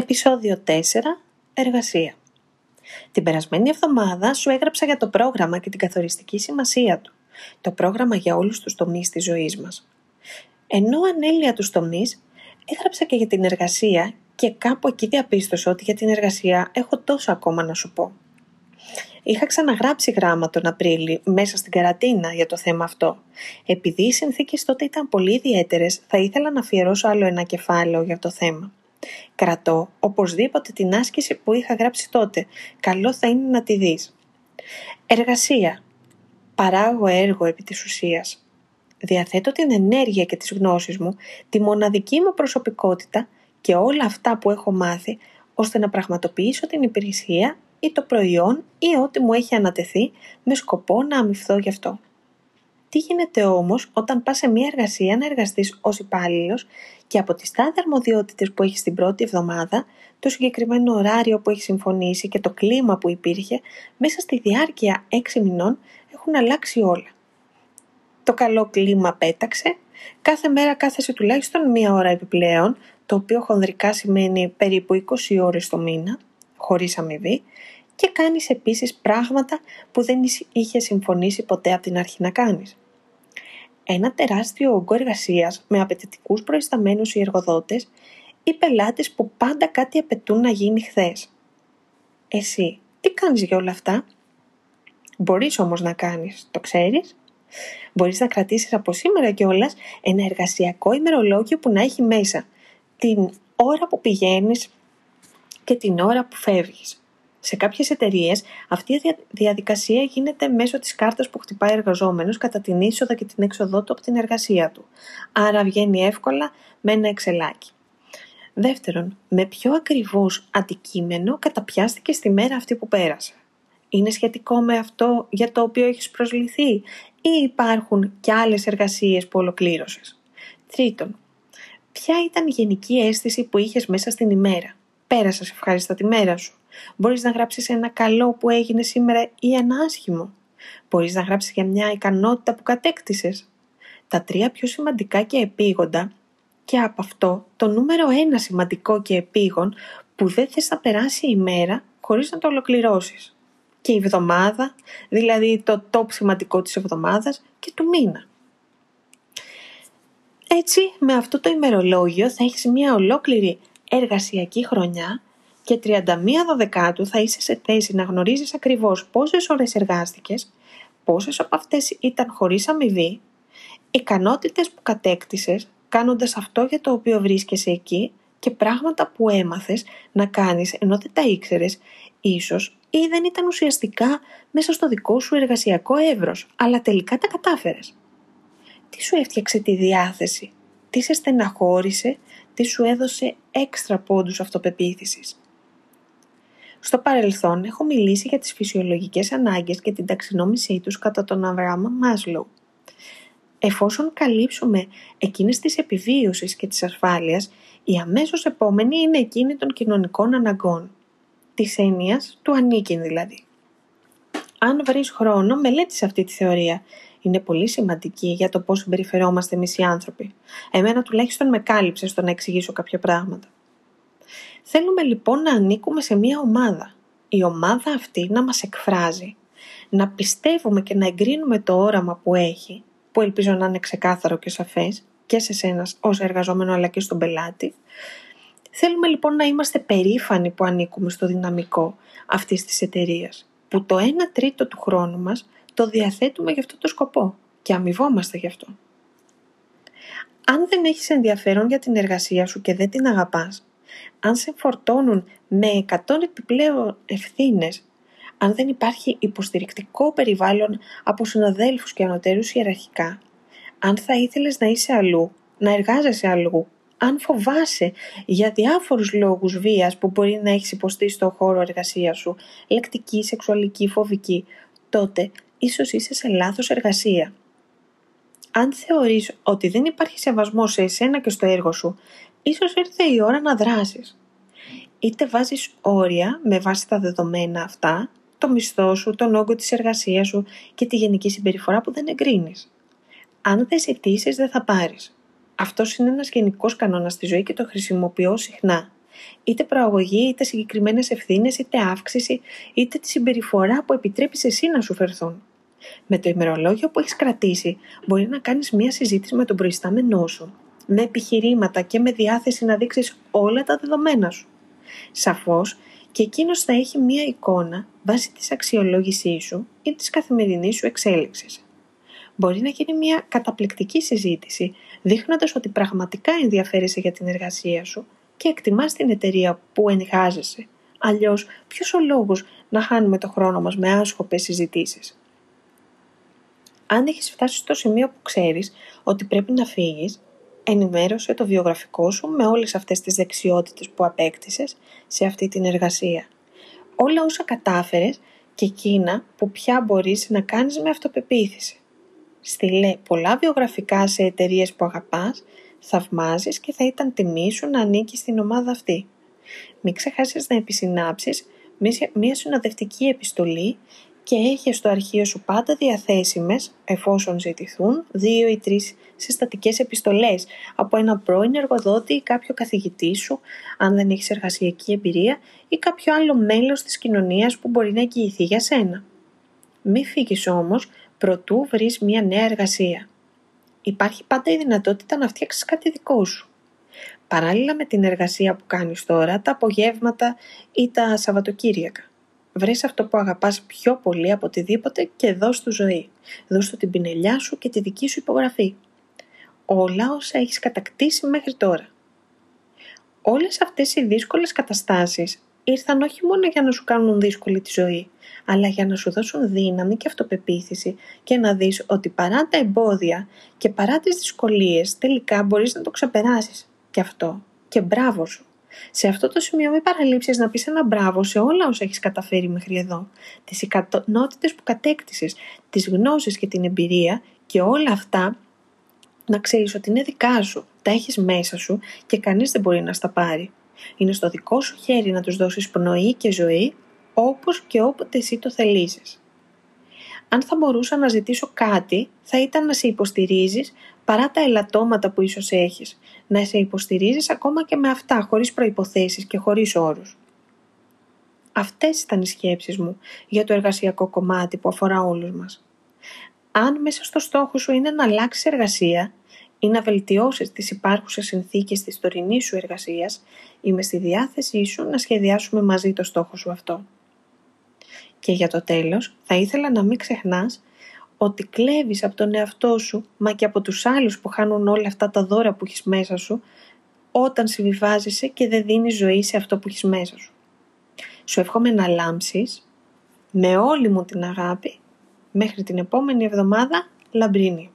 Επισόδιο 4. Εργασία. Την περασμένη εβδομάδα σου έγραψα για το πρόγραμμα και την καθοριστική σημασία του. Το πρόγραμμα για όλους τους τομείς της ζωής μας. Ενώ ανέλυα τους τομείς, έγραψα και για την εργασία και κάπου εκεί διαπίστωσα ότι για την εργασία έχω τόσο ακόμα να σου πω. Είχα ξαναγράψει γράμμα τον Απρίλη μέσα στην καρατίνα για το θέμα αυτό. Επειδή οι συνθήκες τότε ήταν πολύ ιδιαίτερες, θα ήθελα να αφιερώσω άλλο ένα κεφάλαιο για το θέμα. Κρατώ οπωσδήποτε την άσκηση που είχα γράψει τότε. Καλό θα είναι να τη δεις. Εργασία. Παράγω έργο επί της ουσίας. Διαθέτω την ενέργεια και τις γνώσεις μου, τη μοναδική μου προσωπικότητα και όλα αυτά που έχω μάθει, ώστε να πραγματοποιήσω την υπηρεσία ή το προϊόν ή ό,τι μου έχει ανατεθεί με σκοπό να αμυφθώ γι' αυτό. Τι γίνεται όμως όταν πας σε μια εργασία να εργαστείς ως υπάλληλος και από τις τάδε αρμοδιότητες που έχεις την πρώτη εβδομάδα, το συγκεκριμένο ωράριο που έχεις συμφωνήσει και το κλίμα που υπήρχε, μέσα στη διάρκεια έξι μηνών έχουν αλλάξει όλα. Το καλό κλίμα πέταξε, κάθε μέρα κάθεσαι τουλάχιστον μία ώρα επιπλέον, το οποίο χονδρικά σημαίνει περίπου 20 ώρες το μήνα, χωρίς αμοιβή, και κάνεις επίσης πράγματα που δεν είχες συμφωνήσει ποτέ από την αρχή να κάνεις ένα τεράστιο όγκο εργασίας με απαιτητικούς προϊσταμένους οι εργοδότες ή πελάτες που πάντα κάτι απαιτούν να γίνει χθες. Εσύ, τι κάνεις για όλα αυτά; Μπορείς όμως να κάνεις, το ξέρεις; Μπορείς να κρατήσεις από σήμερα κιόλας ένα εργασιακό ημερολόγιο που να έχει μέσα την ώρα που πηγαίνεις και την ώρα που φεύγεις. Σε κάποιες εταιρείες αυτή η διαδικασία γίνεται μέσω της κάρτας που χτυπάει εργαζόμενος κατά την είσοδο και την έξοδό του από την εργασία του. Άρα βγαίνει εύκολα με ένα εξελάκι. Δεύτερον, με ποιο ακριβώς αντικείμενο καταπιάστηκε στη μέρα αυτή που πέρασε. Είναι σχετικό με αυτό για το οποίο έχεις προσληθεί ή υπάρχουν και άλλες εργασίες που ολοκλήρωσες; Τρίτον, ποια ήταν η γενική αίσθηση που είχες μέσα στην ημέρα; Πέρασες ευχάριστα τη μέρα σου. Μπορείς να γράψεις ένα καλό που έγινε σήμερα ή ένα άσχημο. Μπορείς να γράψεις για μια ικανότητα που κατέκτησες. Τα τρία πιο σημαντικά και επίγοντα και από αυτό το νούμερο ένα σημαντικό και επίγον που δεν θες να περάσει η μέρα χωρίς να το ολοκληρώσεις. Και η εβδομάδα, δηλαδή το top σημαντικό της εβδομάδας και του μήνα. Έτσι, με αυτό το ημερολόγιο θα έχεις μια ολόκληρη εργασιακή χρονιά και 31 Δεκάτου θα είσαι σε θέση να γνωρίζεις ακριβώς πόσες ώρες εργάστηκες, πόσες από αυτές ήταν χωρίς αμοιβή, ικανότητες που κατέκτησες κάνοντας αυτό για το οποίο βρίσκεσαι εκεί και πράγματα που έμαθες να κάνεις ενώ δεν τα ήξερες, ίσως ή δεν ήταν ουσιαστικά μέσα στο δικό σου εργασιακό εύρος, αλλά τελικά τα κατάφερες. Τι σου έφτιαξε τη διάθεση, τι σε στεναχώρησε, τι σου έδωσε έξτρα πόντους αυτοπεποίθησης. Στο παρελθόν έχω μιλήσει για τις φυσιολογικές ανάγκες και την ταξινόμησή τους κατά τον Αβραάμ Μάσλο. Εφόσον καλύψουμε εκείνες τις επιβίωσης και της ασφάλειας, η αμέσως επόμενη είναι εκείνη των κοινωνικών αναγκών. Της έννοιας του ανήκειν δηλαδή. Αν βρεις χρόνο, μελέτησε αυτή τη θεωρία. Είναι πολύ σημαντική για το πώς συμπεριφερόμαστε εμείς οι άνθρωποι. Εμένα τουλάχιστον με κάλυψε στο να εξηγήσω κάποια πράγματα. Θέλουμε λοιπόν να ανήκουμε σε μια ομάδα. Η ομάδα αυτή να μας εκφράζει, να πιστεύουμε και να εγκρίνουμε το όραμα που έχει, που ελπίζω να είναι ξεκάθαρο και σαφές και σε σένα ως εργαζόμενο αλλά και στον πελάτη. Θέλουμε λοιπόν να είμαστε περήφανοι που ανήκουμε στο δυναμικό αυτής της εταιρείας, που το 1 τρίτο του χρόνου μας το διαθέτουμε για αυτό το σκοπό και αμοιβόμαστε γι' αυτό. Αν δεν έχεις ενδιαφέρον για την εργασία σου και δεν την αγαπάς, αν σε φορτώνουν με 100 επιπλέον ευθύνες, αν δεν υπάρχει υποστηρικτικό περιβάλλον από συναδέλφους και ανωτέρους ιεραρχικά, αν θα ήθελες να είσαι αλλού, να εργάζεσαι αλλού, αν φοβάσαι για διάφορους λόγους βίας που μπορεί να έχεις υποστεί στο χώρο εργασίας σου, λεκτική, σεξουαλική, φοβική, τότε ίσως είσαι σε λάθος εργασία. Αν θεωρείς ότι δεν υπάρχει σεβασμός σε εσένα και στο έργο σου, ίσως ήρθε η ώρα να δράσεις. Είτε βάζεις όρια με βάση τα δεδομένα αυτά, το μισθό σου, τον όγκο της εργασίας σου και τη γενική συμπεριφορά που δεν εγκρίνεις. Αν δεν ζητήσεις, δεν θα πάρεις. Αυτός είναι ένας γενικός κανόνας στη ζωή και το χρησιμοποιώ συχνά. είτε προαγωγή, είτε συγκεκριμένες ευθύνες, είτε αύξηση, είτε τη συμπεριφορά που επιτρέπεις εσύ να σου φερθούν. Με το ημερολόγιο που έχεις κρατήσει, μπορεί να κάνεις μία συζήτηση με τον προϊστάμενό σου, με επιχειρήματα και με διάθεση να δείξεις όλα τα δεδομένα σου. Σαφώς, και εκείνος θα έχει μία εικόνα βάσει της αξιολόγησής σου ή της καθημερινής σου εξέλιξης. Μπορεί να γίνει μία καταπληκτική συζήτηση, δείχνοντας ότι πραγματικά ενδιαφέρεσαι για την εργασία σου και εκτιμάς την εταιρεία που ενχάζεσαι. Αλλιώς, ποιος ο λόγος να χάνουμε το χρόνο μας με άσχοπες συζητήσεις; Αν έχεις φτάσει στο σημείο που ξέρεις ότι πρέπει να φύγεις, ενημέρωσε το βιογραφικό σου με όλες αυτές τις δεξιότητες που απέκτησες σε αυτή την εργασία. Όλα όσα κατάφερες και εκείνα που πια μπορείς να κάνεις με αυτοπεποίθηση. Στείλε πολλά βιογραφικά σε εταιρείες που αγαπάς, θαυμάζεις και θα ήταν τιμή σου να ανήκεις στην ομάδα αυτή. Μην ξεχάσεις να επισυνάψεις μια συνοδευτική επιστολή και έχεις στο αρχείο σου πάντα διαθέσιμες, εφόσον ζητηθούν, δύο ή τρεις συστατικές επιστολές από ένα πρώην εργοδότη ή κάποιο καθηγητή σου, αν δεν έχεις εργασιακή εμπειρία, ή κάποιο άλλο μέλος της κοινωνίας που μπορεί να εγγυηθεί για σένα. Μη φύγεις όμως προτού βρεις μια νέα εργασία. Υπάρχει πάντα η δυνατότητα να φτιάξεις κάτι δικό σου. Παράλληλα με την εργασία που κάνεις τώρα, τα απογεύματα ή τα Σαββατοκύριακα. Βρες αυτό που αγαπάς πιο πολύ από οτιδήποτε και δώσ' του ζωή. Δώσ' του την πινελιά σου και τη δική σου υπογραφή. Όλα όσα έχεις κατακτήσει μέχρι τώρα. Όλες αυτές οι δύσκολες καταστάσεις ήρθαν όχι μόνο για να σου κάνουν δύσκολη τη ζωή, αλλά για να σου δώσουν δύναμη και αυτοπεποίθηση και να δεις ότι παρά τα εμπόδια και παρά τις δυσκολίες τελικά μπορείς να το ξεπεράσεις. Και αυτό. Και μπράβο σου. Σε αυτό το σημείο μην παραλείψεις να πεις ένα μπράβο σε όλα όσα έχεις καταφέρει μέχρι εδώ. Τις ικανότητες που κατέκτησες, τις γνώσεις και την εμπειρία και όλα αυτά να ξέρεις ότι είναι δικά σου, τα έχεις μέσα σου και κανείς δεν μπορεί να στα πάρει. Είναι στο δικό σου χέρι να τους δώσεις πνοή και ζωή όπως και όποτε εσύ το θελήσεις. Αν θα μπορούσα να ζητήσω κάτι, θα ήταν να σε υποστηρίζεις παρά τα ελαττώματα που ίσως έχεις. Να σε υποστηρίζεις ακόμα και με αυτά, χωρίς προϋποθέσεις και χωρίς όρους. Αυτές ήταν οι σκέψεις μου για το εργασιακό κομμάτι που αφορά όλους μας. Αν μέσα στο στόχο σου είναι να αλλάξεις εργασία ή να βελτιώσεις τις υπάρχουσες συνθήκες της τωρινής σου εργασίας, είμαι στη διάθεσή σου να σχεδιάσουμε μαζί το στόχο σου αυτό. Και για το τέλος, θα ήθελα να μην ξεχνάς ότι κλέβεις από τον εαυτό σου, μα και από τους άλλους που χάνουν όλα αυτά τα δώρα που έχεις μέσα σου, όταν συμβιβάζεσαι και δεν δίνεις ζωή σε αυτό που έχεις μέσα σου. Σου εύχομαι να λάμψεις με όλη μου την αγάπη μέχρι την επόμενη εβδομάδα λαμπρίνη.